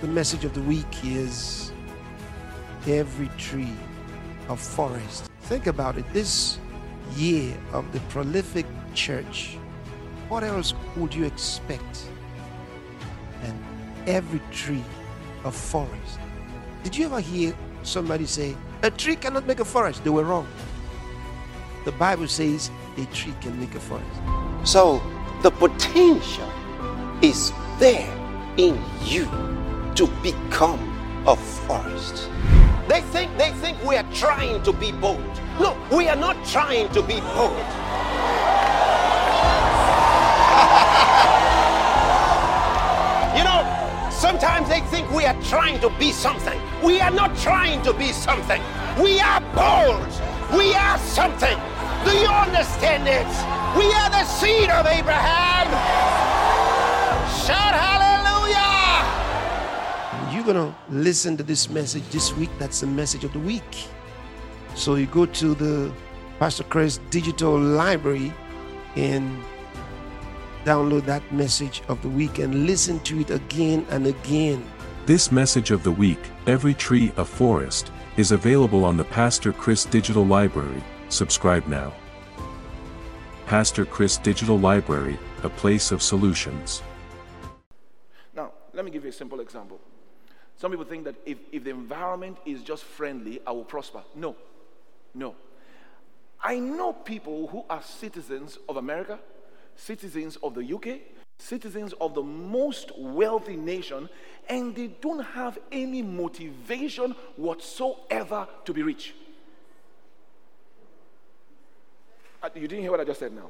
The message of the week is every tree of forest. Think about it. This year of the prolific church, what else would you expect? And every tree of forest. Did you ever hear somebody say, a tree cannot make a forest? They were wrong. The Bible says a tree can make a forest. So the potential is there in you to become a forest. They think they think we are trying to be bold. No, we are not trying to be bold. you know, sometimes they think we are trying to be something. We are not trying to be something. We are bold. We are something. Do you understand it? We are the seed of Abraham. Going to listen to this message this week. That's the message of the week. So you go to the Pastor Chris digital library and download that message of the week and listen to it again and again. This message of the week, Every Tree a Forest, is available on the Pastor Chris Digital Library. Subscribe now. Pastor Chris Digital Library, a place of solutions. Now, let me give you a simple example. Some people think that if, if the environment is just friendly, I will prosper. No, no. I know people who are citizens of America, citizens of the UK, citizens of the most wealthy nation, and they don't have any motivation whatsoever to be rich. Uh, You didn't hear what I just said now.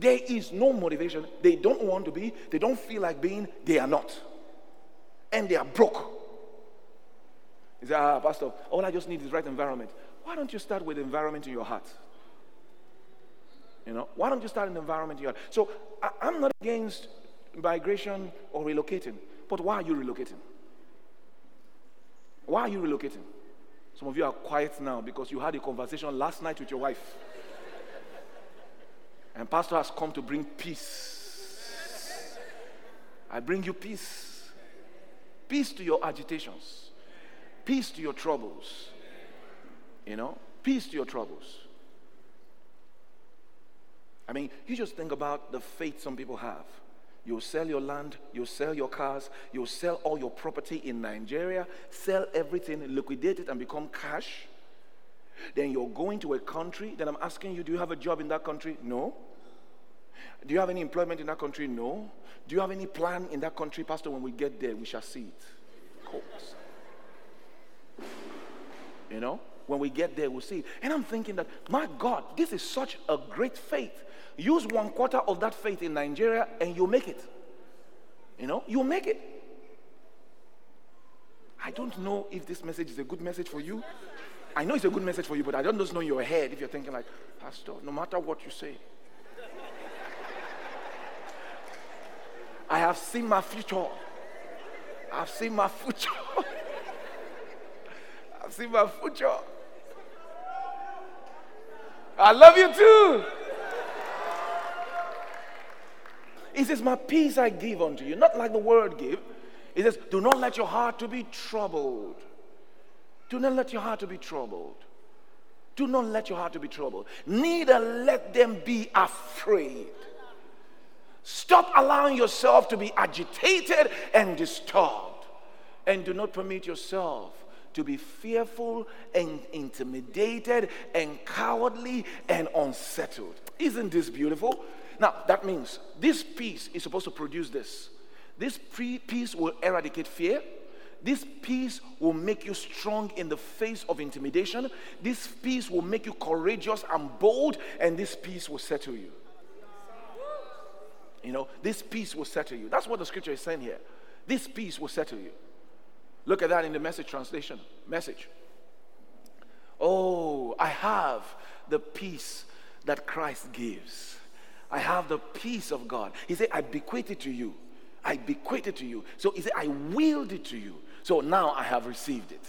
There is no motivation. They don't want to be, they don't feel like being, they are not. And they are broke. He said, Ah, Pastor, all I just need is right environment. Why don't you start with environment in your heart? You know, why don't you start in the environment in your heart? So I, I'm not against migration or relocating, but why are you relocating? Why are you relocating? Some of you are quiet now because you had a conversation last night with your wife. And pastor has come to bring peace. I bring you peace. Peace to your agitations. Peace to your troubles. You know, peace to your troubles. I mean, you just think about the faith some people have. You'll sell your land, you'll sell your cars, you'll sell all your property in Nigeria, sell everything, liquidate it, and become cash. Then you're going to a country, then I'm asking you, do you have a job in that country? No. Do you have any employment in that country? No. Do you have any plan in that country? Pastor, when we get there, we shall see it. Of course. You know, when we get there, we'll see. And I'm thinking that, my God, this is such a great faith. Use one quarter of that faith in Nigeria and you'll make it. You know, you'll make it. I don't know if this message is a good message for you. I know it's a good message for you, but I don't just know your head if you're thinking like, Pastor, no matter what you say, I have seen my future. I've seen my future. I've seen my future. I love you too. He says, My peace I give unto you, not like the world give. He says, Do not let your heart to be troubled. Do not let your heart to be troubled. Do not let your heart to be troubled. Neither let them be afraid. Stop allowing yourself to be agitated and disturbed. And do not permit yourself to be fearful and intimidated and cowardly and unsettled. Isn't this beautiful? Now, that means this peace is supposed to produce this. This pre- peace will eradicate fear. This peace will make you strong in the face of intimidation. This peace will make you courageous and bold, and this peace will settle you. You know, this peace will settle you. That's what the scripture is saying here. This peace will settle you. Look at that in the message translation. Message. Oh, I have the peace that Christ gives. I have the peace of God. He said, I bequeath it to you. I bequeath it to you. So he said, I willed it to you. So now I have received it.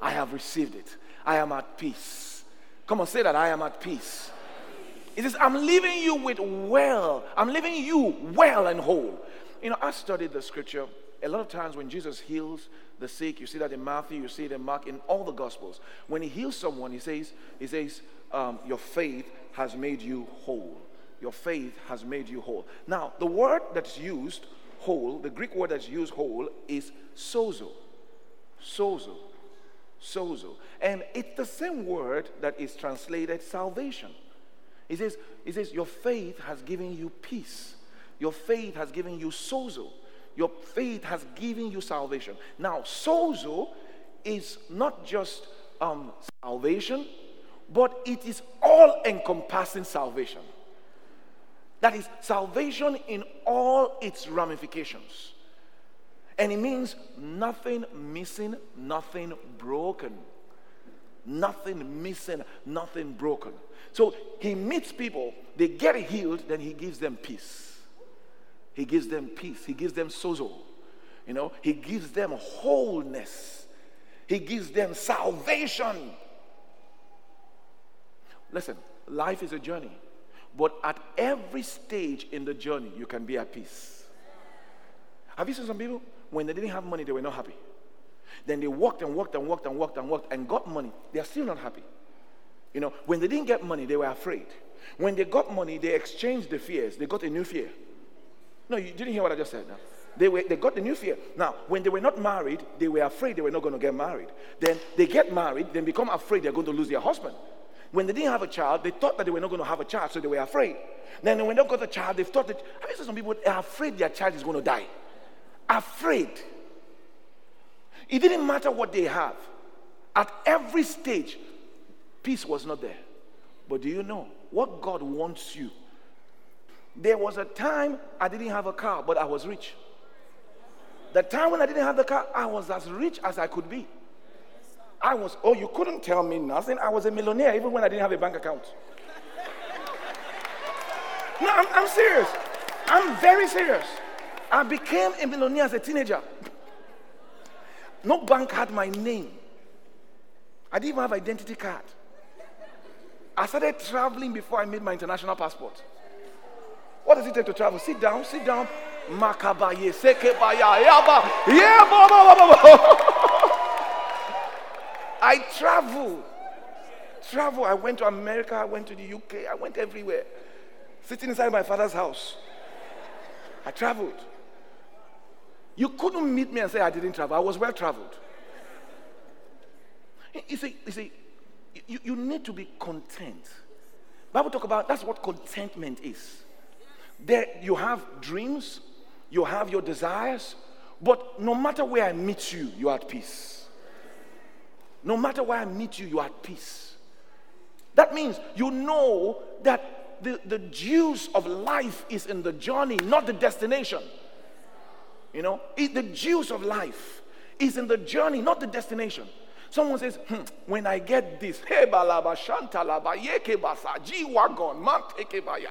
I have received it. I am at peace. Come on, say that I am at peace. He says, I'm leaving you with well. I'm leaving you well and whole. You know, I studied the scripture a lot of times when Jesus heals the sick, you see that in Matthew, you see it in Mark, in all the Gospels. When he heals someone, he says, he says, um, your faith has made you whole. Your faith has made you whole. Now, the word that's used, whole, the Greek word that's used, whole, is sozo. Sozo. Sozo. And it's the same word that is translated salvation. He says, he says, Your faith has given you peace. Your faith has given you sozo. Your faith has given you salvation. Now, sozo is not just um, salvation, but it is all encompassing salvation. That is salvation in all its ramifications. And it means nothing missing, nothing broken. Nothing missing, nothing broken. So he meets people, they get healed, then he gives them peace. He gives them peace. He gives them sozo. You know, he gives them wholeness. He gives them salvation. Listen, life is a journey. But at every stage in the journey, you can be at peace. Have you seen some people? When they didn't have money, they were not happy. Then they worked and worked and worked and worked and worked and got money. They are still not happy. You know, when they didn't get money, they were afraid. When they got money, they exchanged the fears. They got a new fear. No, you didn't hear what I just said. No? They, were, they got the new fear. Now, when they were not married, they were afraid they were not going to get married. Then they get married, then become afraid they're going to lose their husband. When they didn't have a child, they thought that they were not going to have a child, so they were afraid. Then when they got a child, they thought that, you seen some people are afraid their child is going to die? Afraid. It didn't matter what they have. At every stage, peace was not there. But do you know what God wants you? There was a time I didn't have a car, but I was rich. The time when I didn't have the car, I was as rich as I could be. I was, oh, you couldn't tell me nothing. I was a millionaire even when I didn't have a bank account. No, I'm, I'm serious. I'm very serious. I became a millionaire as a teenager. No bank had my name. I didn't even have an identity card. I started traveling before I made my international passport. What does it take to travel? Sit down, sit down. Yaba, I travel. Travel. I went to America, I went to the UK, I went everywhere. Sitting inside my father's house. I traveled. You couldn't meet me and say I didn't travel. I was well traveled. You see, you see, you, you need to be content. Bible talk about that's what contentment is. There you have dreams, you have your desires, but no matter where I meet you, you're at peace. No matter where I meet you, you are at peace. That means you know that the, the juice of life is in the journey, not the destination. You know, it, the juice of life is in the journey, not the destination. Someone says, hmm, when I get this, hey balaba shantalaba yeke basa g wagon man take baya.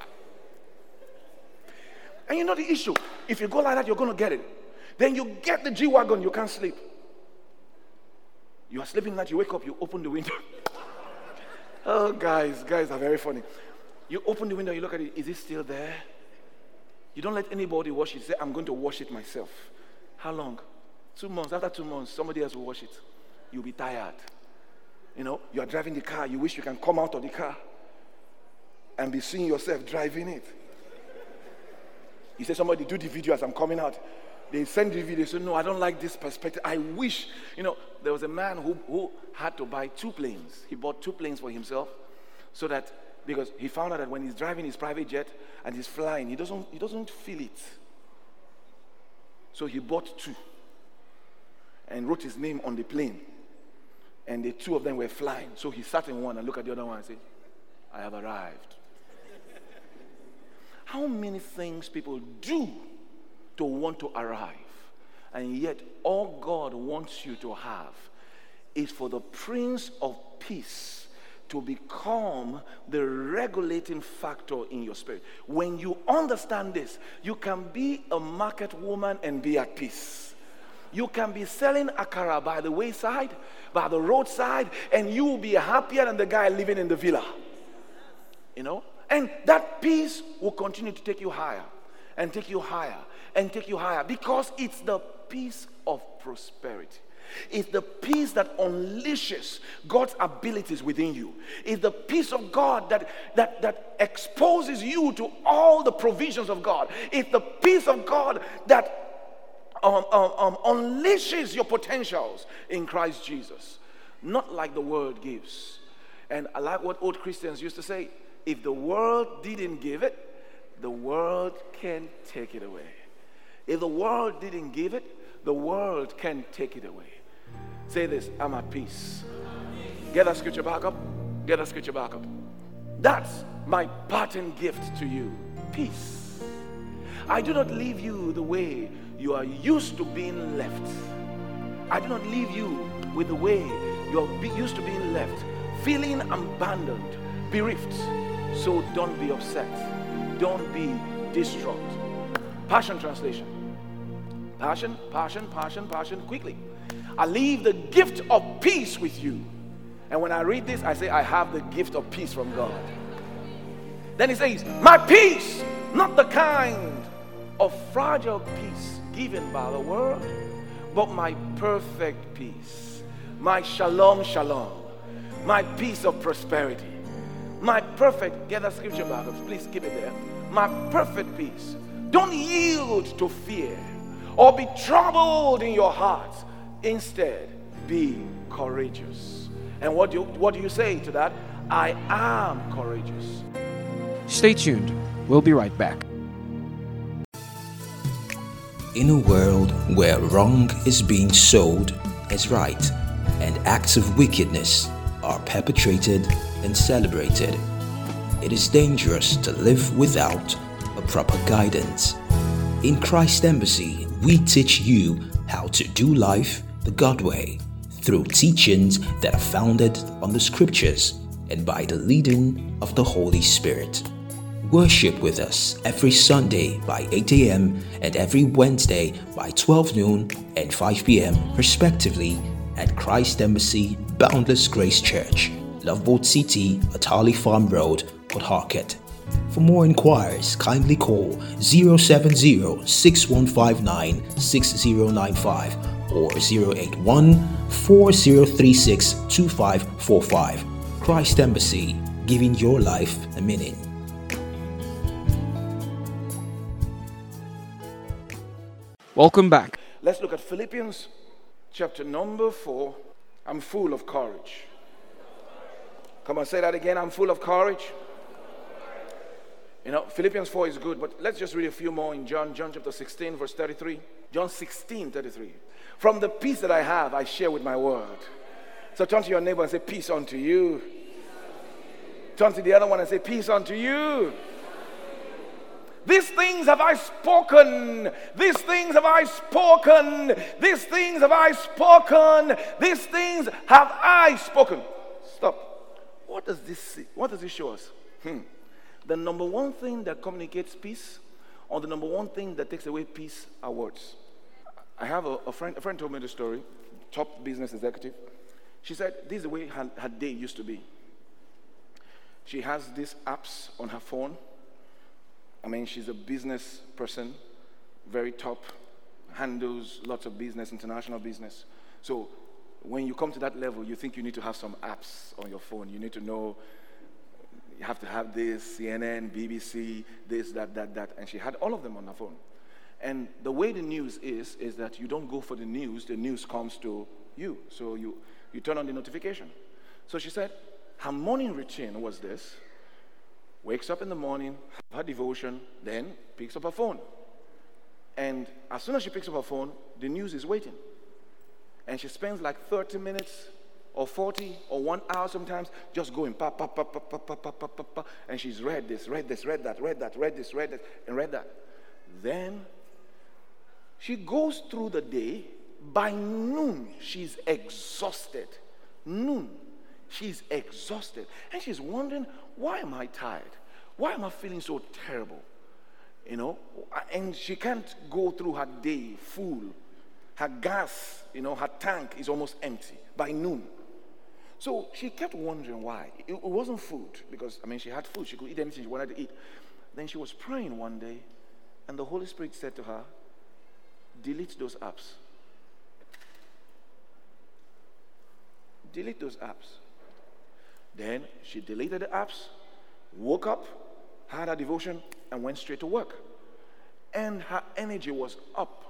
And you know the issue. If you go like that, you're going to get it. Then you get the G wagon, you can't sleep. You are sleeping night, you wake up, you open the window. oh, guys, guys are very funny. You open the window, you look at it, is it still there? You don't let anybody wash it. Say, I'm going to wash it myself. How long? Two months. After two months, somebody else will wash it. You'll be tired. You know, you are driving the car, you wish you can come out of the car and be seeing yourself driving it. You said, somebody do the video as I'm coming out. They send the video, they say, No, I don't like this perspective. I wish, you know, there was a man who, who had to buy two planes. He bought two planes for himself so that, because he found out that when he's driving his private jet and he's flying, he doesn't, he doesn't feel it. So he bought two and wrote his name on the plane. And the two of them were flying. So he sat in one and looked at the other one and said, I have arrived. How many things people do to want to arrive. And yet, all God wants you to have is for the Prince of Peace to become the regulating factor in your spirit. When you understand this, you can be a market woman and be at peace. You can be selling akara by the wayside, by the roadside, and you will be happier than the guy living in the villa. You know? And that peace will continue to take you higher and take you higher and take you higher because it's the peace of prosperity. It's the peace that unleashes God's abilities within you. It's the peace of God that, that, that exposes you to all the provisions of God. It's the peace of God that um, um, um, unleashes your potentials in Christ Jesus. Not like the world gives. And I like what old Christians used to say if the world didn't give it, the world can take it away. If the world didn't give it, the world can take it away. Say this I'm at peace. Get that scripture back up. Get that scripture back up. That's my pattern gift to you peace. I do not leave you the way you are used to being left. I do not leave you with the way you are used to being left, feeling abandoned, bereft. So don't be upset. Don't be distraught. Passion translation. Passion, passion, passion, passion, quickly. I leave the gift of peace with you. And when I read this, I say, I have the gift of peace from God. Then he says, My peace, not the kind of fragile peace given by the world, but my perfect peace, my shalom, shalom, my peace of prosperity, my perfect, get that scripture back, please keep it there. My perfect peace. Don't yield to fear or be troubled in your heart. Instead, be courageous. And what do you, what do you say to that? I am courageous. Stay tuned. We'll be right back. In a world where wrong is being sold as right and acts of wickedness are perpetrated and celebrated, it is dangerous to live without a proper guidance. In Christ Embassy, we teach you how to do life the God way through teachings that are founded on the scriptures and by the leading of the Holy Spirit. Worship with us every Sunday by 8 a.m. and every Wednesday by 12 noon and 5 p.m. respectively at Christ Embassy Boundless Grace Church, Love World City, Atali Farm Road, Port Harcourt. For more inquiries, kindly call 070 6159 6095 or 081 4036 2545. Christ Embassy, giving your life a meaning. Welcome back. Let's look at Philippians chapter number 4. I'm full of courage. Come on, say that again. I'm full of courage. You know, Philippians 4 is good, but let's just read a few more in John, John chapter 16, verse 33. John 16, 33. From the peace that I have, I share with my word. So turn to your neighbor and say, Peace unto you. Turn to the other one and say, Peace unto you. These things have I spoken. These things have I spoken. These things have I spoken. These things have I spoken. What does this? What does this show us? Hmm. The number one thing that communicates peace, or the number one thing that takes away peace, are words. I have a, a, friend, a friend told me the story, top business executive. She said, This is the way her, her day used to be. She has these apps on her phone. I mean, she's a business person, very top, handles lots of business, international business. So when you come to that level, you think you need to have some apps on your phone. You need to know, you have to have this, CNN, BBC, this, that, that, that. And she had all of them on her phone. And the way the news is, is that you don't go for the news, the news comes to you. So you, you turn on the notification. So she said, her morning routine was this wakes up in the morning, her devotion, then picks up her phone. And as soon as she picks up her phone, the news is waiting. And she spends like 30 minutes or 40 or one hour sometimes just going pa pa pa pa pa pa pa pa pa pa and she's read this, read this, read that, read that, read this, read that, and read that. Then she goes through the day. By noon, she's exhausted. Noon, she's exhausted. And she's wondering, why am I tired? Why am I feeling so terrible? You know, and she can't go through her day full. Her gas, you know, her tank is almost empty by noon. So she kept wondering why. It wasn't food, because, I mean, she had food. She could eat anything she wanted to eat. Then she was praying one day, and the Holy Spirit said to her, delete those apps. Delete those apps. Then she deleted the apps, woke up, had her devotion, and went straight to work. And her energy was up.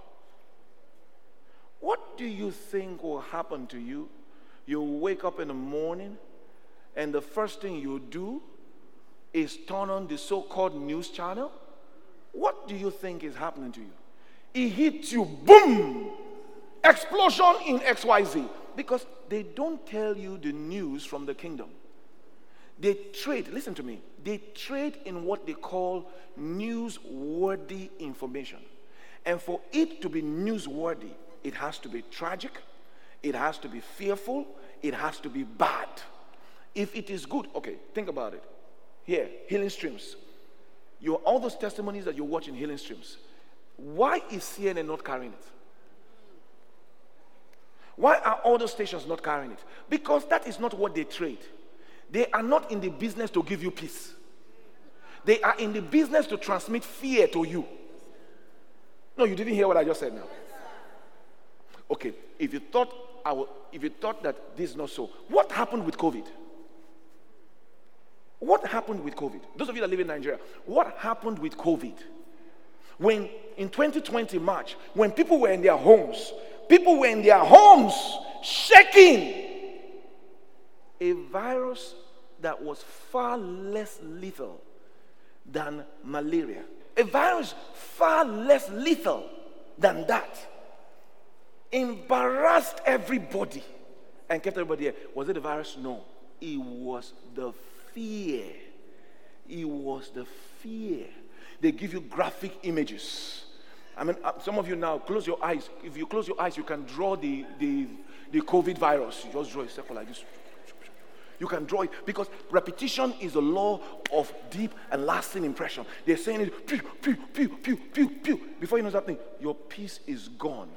What do you think will happen to you? You wake up in the morning, and the first thing you do is turn on the so called news channel? What do you think is happening to you? It hits you, boom! Explosion in XYZ. Because they don't tell you the news from the kingdom. They trade, listen to me, they trade in what they call newsworthy information. And for it to be newsworthy, it has to be tragic, it has to be fearful, it has to be bad. If it is good, okay, think about it. Here, healing streams. Your, all those testimonies that you watch in healing streams, why is CNN not carrying it? Why are all those stations not carrying it? Because that is not what they trade. They are not in the business to give you peace. They are in the business to transmit fear to you. No, you didn't hear what I just said now. Okay, if you thought I will, if you thought that this is not so, what happened with COVID? What happened with COVID? Those of you that live in Nigeria, what happened with COVID? When in 2020 March, when people were in their homes, people were in their homes shaking. A virus that was far less lethal than malaria. A virus far less lethal than that. Embarrassed everybody and kept everybody. Was it the virus? No. It was the fear. It was the fear. They give you graphic images. I mean, uh, some of you now close your eyes. If you close your eyes, you can draw the, the, the COVID virus. You just draw a circle like this. You can draw it because repetition is the law of deep and lasting impression. They're saying it, pew, pew, pew, pew, pew, pew. Before you know something, your peace is gone.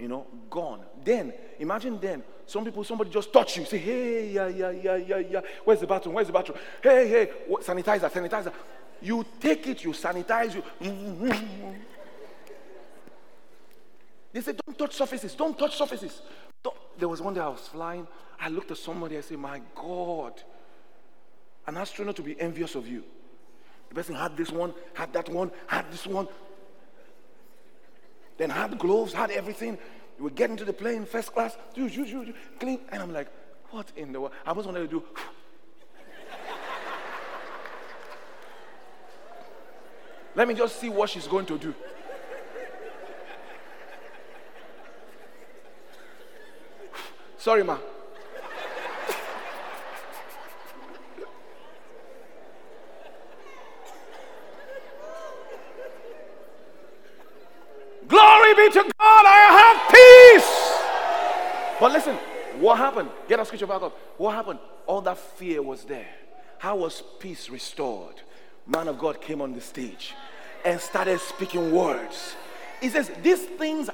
You know, gone. Then, imagine then, some people, somebody just touch you, say, hey, yeah, yeah, yeah, yeah, yeah. Where's the bathroom? Where's the bathroom? Hey, hey, what, sanitizer, sanitizer. You take it, you sanitize, you. They said, don't touch surfaces, don't touch surfaces. Don't. There was one day I was flying. I looked at somebody, I said, My God, an astronaut to be envious of you. The person had this one, had that one, had this one, then had gloves, had everything. We would get into the plane, first class, clean. And I'm like, what in the world? I was wanted to do. Let me just see what she's going to do. Sorry, ma. Glory be to God, I have peace. But listen, what happened? Get our scripture back up. What happened? All that fear was there. How was peace restored? Man of God came on the stage and started speaking words. He says, These things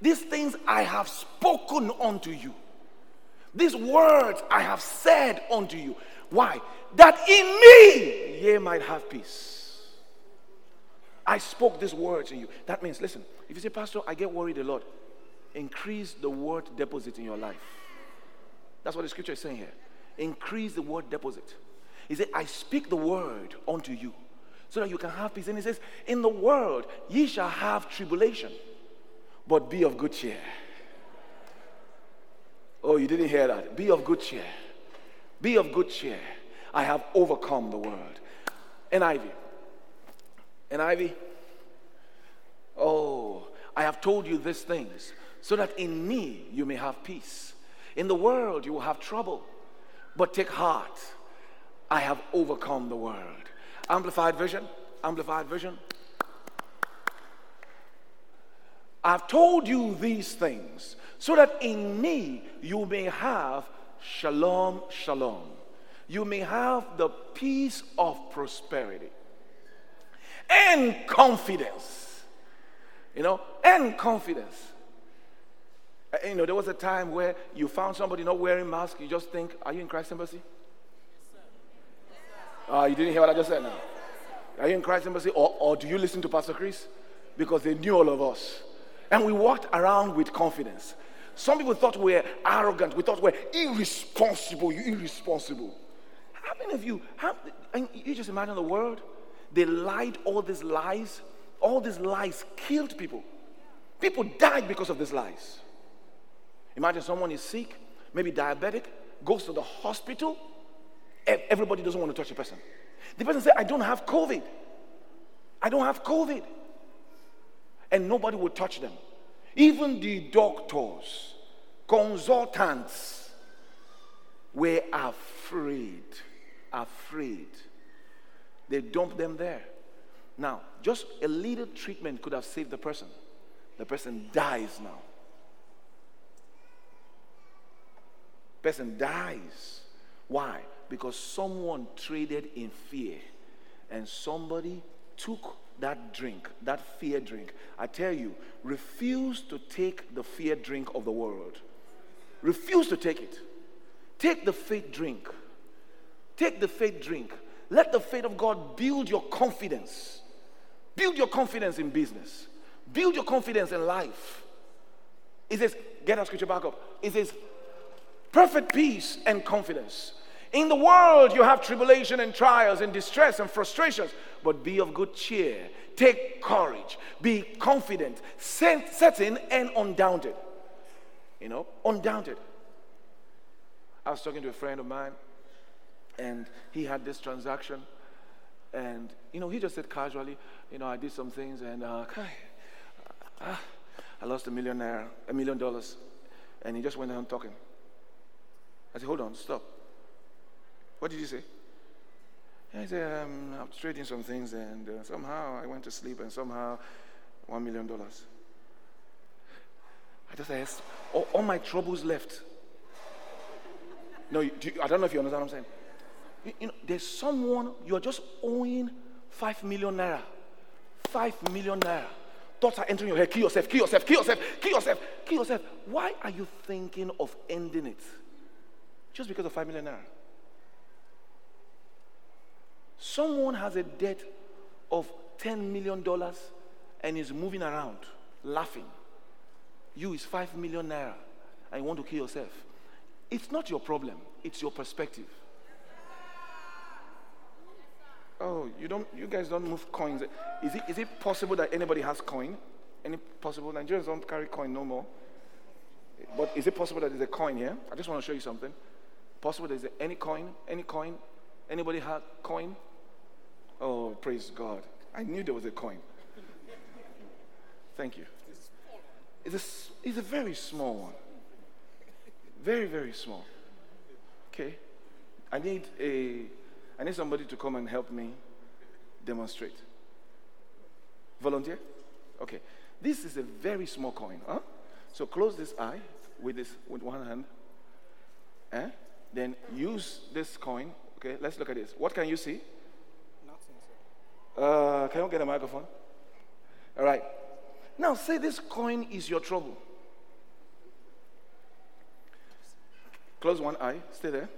these things I have spoken unto you. These words I have said unto you. Why? That in me ye might have peace. I spoke these words in you. That means, listen, if you say, Pastor, I get worried a lot, increase the word deposit in your life. That's what the scripture is saying here. Increase the word deposit. He said, I speak the word unto you so that you can have peace. And he says, In the world ye shall have tribulation but be of good cheer. Oh, you didn't hear that. Be of good cheer. Be of good cheer. I have overcome the world. NIV. And Ivy, oh, I have told you these things so that in me you may have peace. In the world you will have trouble, but take heart. I have overcome the world. Amplified vision, amplified vision. I've told you these things so that in me you may have shalom, shalom. You may have the peace of prosperity and confidence. You know, and confidence. You know, there was a time where you found somebody not wearing mask. You just think, are you in Christ Embassy? Uh, you didn't hear what I just said now. Are you in Christ Embassy? Or, or do you listen to Pastor Chris? because they knew all of us. And we walked around with confidence. Some people thought we were arrogant. We thought we were irresponsible. You irresponsible. How many of you, how, and you just imagine the world? They lied all these lies. All these lies killed people. People died because of these lies. Imagine someone is sick, maybe diabetic, goes to the hospital. Everybody doesn't want to touch the person. The person said, I don't have COVID. I don't have COVID. And nobody will touch them. Even the doctors, consultants were afraid. Afraid. They dumped them there. Now, just a little treatment could have saved the person. The person dies now. Person dies. Why? Because someone traded in fear and somebody took that drink, that fear drink. I tell you, refuse to take the fear drink of the world. Refuse to take it. Take the faith drink. Take the faith drink. Let the faith of God build your confidence. Build your confidence in business. Build your confidence in life. It says, get our scripture back up. It says, perfect peace and confidence. In the world, you have tribulation and trials and distress and frustrations, but be of good cheer. Take courage. Be confident, certain, and undaunted. You know, undaunted. I was talking to a friend of mine, and he had this transaction. And, you know, he just said casually, you know, I did some things, and uh, uh, I lost a million naira, a million dollars. And he just went on talking. I said, hold on, stop. What did you say? I said, um, I'm trading some things, and uh, somehow I went to sleep, and somehow one million dollars. I just asked, all, all, my troubles left. No, you, I don't know if you understand what I'm saying. You, you know, there's someone you're just owing five million naira. Five million naira. Thoughts are entering your head. Kill yourself, kill yourself, kill yourself, kill yourself, kill yourself. Why are you thinking of ending it? Just because of five million naira. Someone has a debt of $10 million and is moving around laughing. You is 5 million naira and you want to kill yourself. It's not your problem, it's your perspective. Oh, you don't you guys don't move coins. Is it is it possible that anybody has coin? Any possible Nigerians don't carry coin no more. But is it possible that there's a coin here? I just want to show you something. Possible there's any coin? Any coin? Anybody have coin? Oh, praise God. I knew there was a coin. Thank you. It's a, it's a very small one. Very, very small. Okay. I need a I need somebody to come and help me demonstrate. Volunteer? Okay. This is a very small coin, huh? So close this eye with this with one hand. Eh? Then use this coin. Okay, let's look at this. What can you see? Uh, can you get a microphone? All right. Now, say this coin is your trouble. Close one eye. Stay there.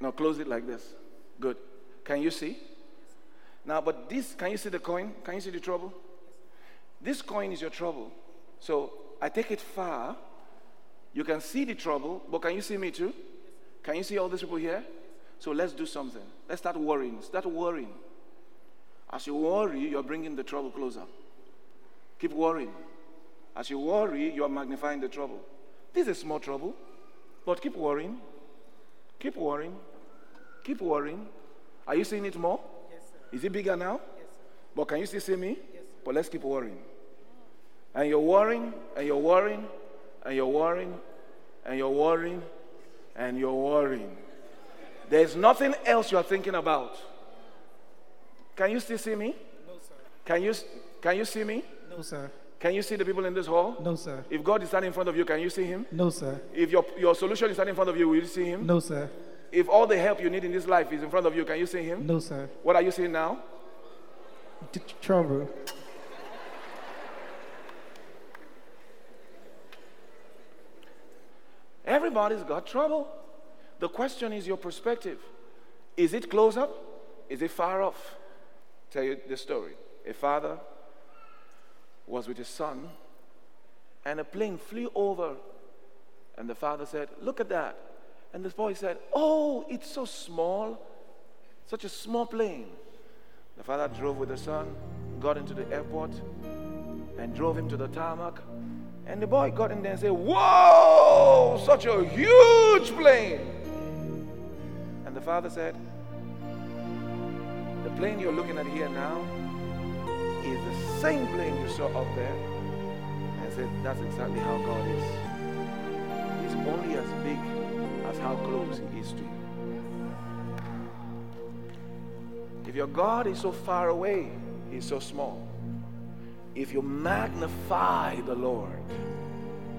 Now, close it like this. Good. Can you see? Now, but this, can you see the coin? Can you see the trouble? This coin is your trouble. So, I take it far. You can see the trouble, but can you see me too? Can you see all these people here? So let's do something. Let's start worrying. Start worrying. As you worry, you're bringing the trouble closer. Keep worrying. As you worry, you are magnifying the trouble. This is small trouble, but keep worrying. Keep worrying. Keep worrying. Are you seeing it more? Yes, sir. Is it bigger now? Yes, sir. But can you still see me? Yes, but let's keep worrying. And you're worrying, and you're worrying, and you're worrying, and you're worrying, and you're worrying. There's nothing else you're thinking about. Can you still see me? No, sir. Can you, can you see me? No, sir. Can you see the people in this hall? No, sir. If God is standing in front of you, can you see him? No, sir. If your, your solution is standing in front of you, will you see him? No, sir. If all the help you need in this life is in front of you, can you see him? No, sir. What are you seeing now? T- trouble. Everybody's got trouble. The question is your perspective. Is it close up? Is it far off? Tell you the story. A father was with his son, and a plane flew over. And the father said, Look at that. And this boy said, Oh, it's so small, such a small plane. The father drove with the son, got into the airport, and drove him to the tarmac. And the boy got in there and said, Whoa, such a huge plane. And the father said, The plane you're looking at here now is the same plane you saw up there. And said, That's exactly how God is. He's only as big as how close He is to you. If your God is so far away, He's so small. If you magnify the Lord,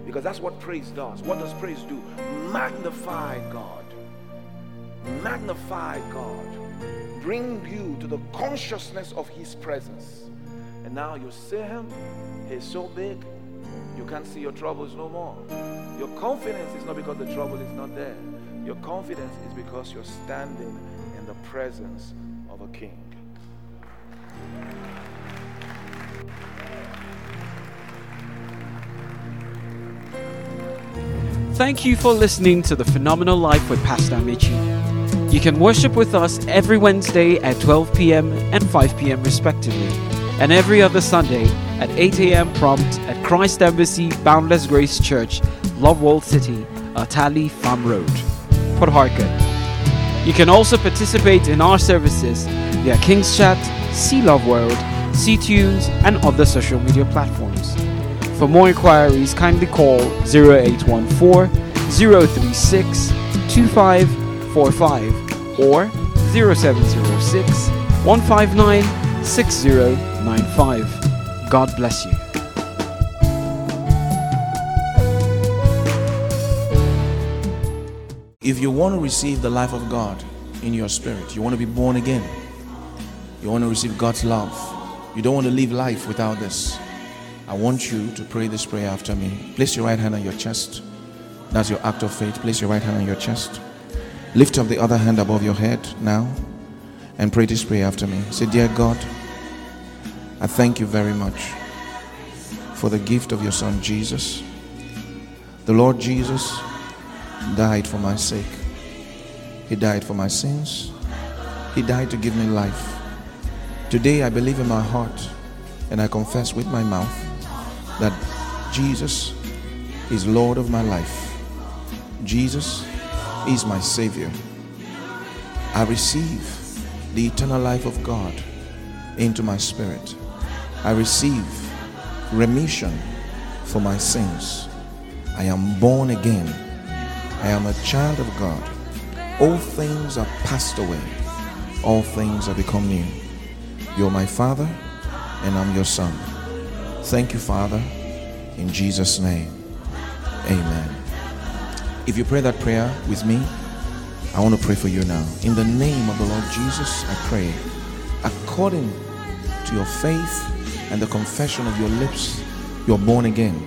because that's what praise does. What does praise do? Magnify God. Magnify God. Bring you to the consciousness of His presence. And now you see Him, He's so big, you can't see your troubles no more. Your confidence is not because the trouble is not there. Your confidence is because you're standing in the presence of a king. Thank you for listening to The Phenomenal Life with Pastor Amici. You can worship with us every Wednesday at 12 p.m. and 5 p.m. respectively, and every other Sunday at 8 a.m. prompt at Christ Embassy Boundless Grace Church, Love World City, Atali Farm Road, Port Harcourt. You can also participate in our services via King's Chat, Sea Love World, C Tunes, and other social media platforms. For more inquiries, kindly call 0814 036 2545 or 0706 159 6095. God bless you. If you want to receive the life of God in your spirit, you want to be born again, you want to receive God's love, you don't want to live life without this. I want you to pray this prayer after me. Place your right hand on your chest. That's your act of faith. Place your right hand on your chest. Lift up the other hand above your head now and pray this prayer after me. Say, Dear God, I thank you very much for the gift of your Son Jesus. The Lord Jesus died for my sake. He died for my sins. He died to give me life. Today I believe in my heart and I confess with my mouth that Jesus is Lord of my life. Jesus is my Savior. I receive the eternal life of God into my spirit. I receive remission for my sins. I am born again. I am a child of God. All things are passed away. All things are become new. You're my Father, and I'm your Son. Thank you, Father, in Jesus' name. Amen. If you pray that prayer with me, I want to pray for you now. In the name of the Lord Jesus, I pray, according to your faith and the confession of your lips, you're born again.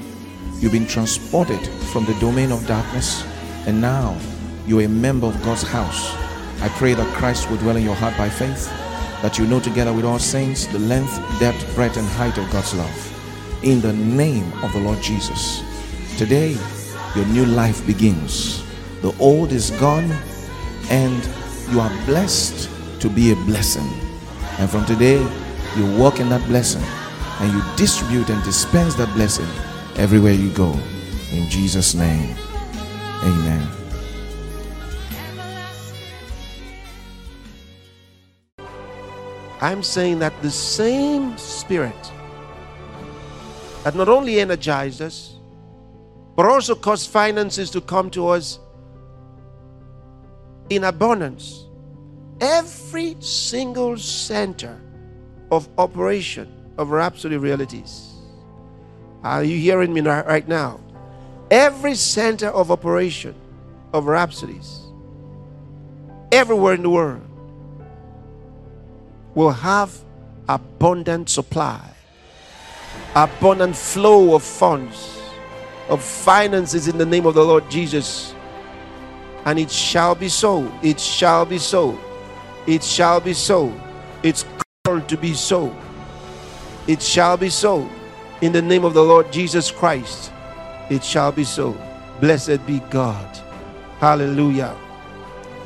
You've been transported from the domain of darkness, and now you're a member of God's house. I pray that Christ will dwell in your heart by faith, that you know together with all saints the length, depth, breadth, and height of God's love. In the name of the Lord Jesus. Today, your new life begins. The old is gone, and you are blessed to be a blessing. And from today, you walk in that blessing and you distribute and dispense that blessing everywhere you go. In Jesus' name, amen. I'm saying that the same spirit that not only energized us, but also caused finances to come to us in abundance. Every single center of operation of Rhapsody Realities. Are you hearing me right now? Every center of operation of Rhapsodies, everywhere in the world, will have abundant supply, abundant flow of funds, of finances in the name of the Lord Jesus. And it shall be so. It shall be so. It shall be so. It's called to be so. It shall be so. In the name of the Lord Jesus Christ, it shall be so. Blessed be God. Hallelujah.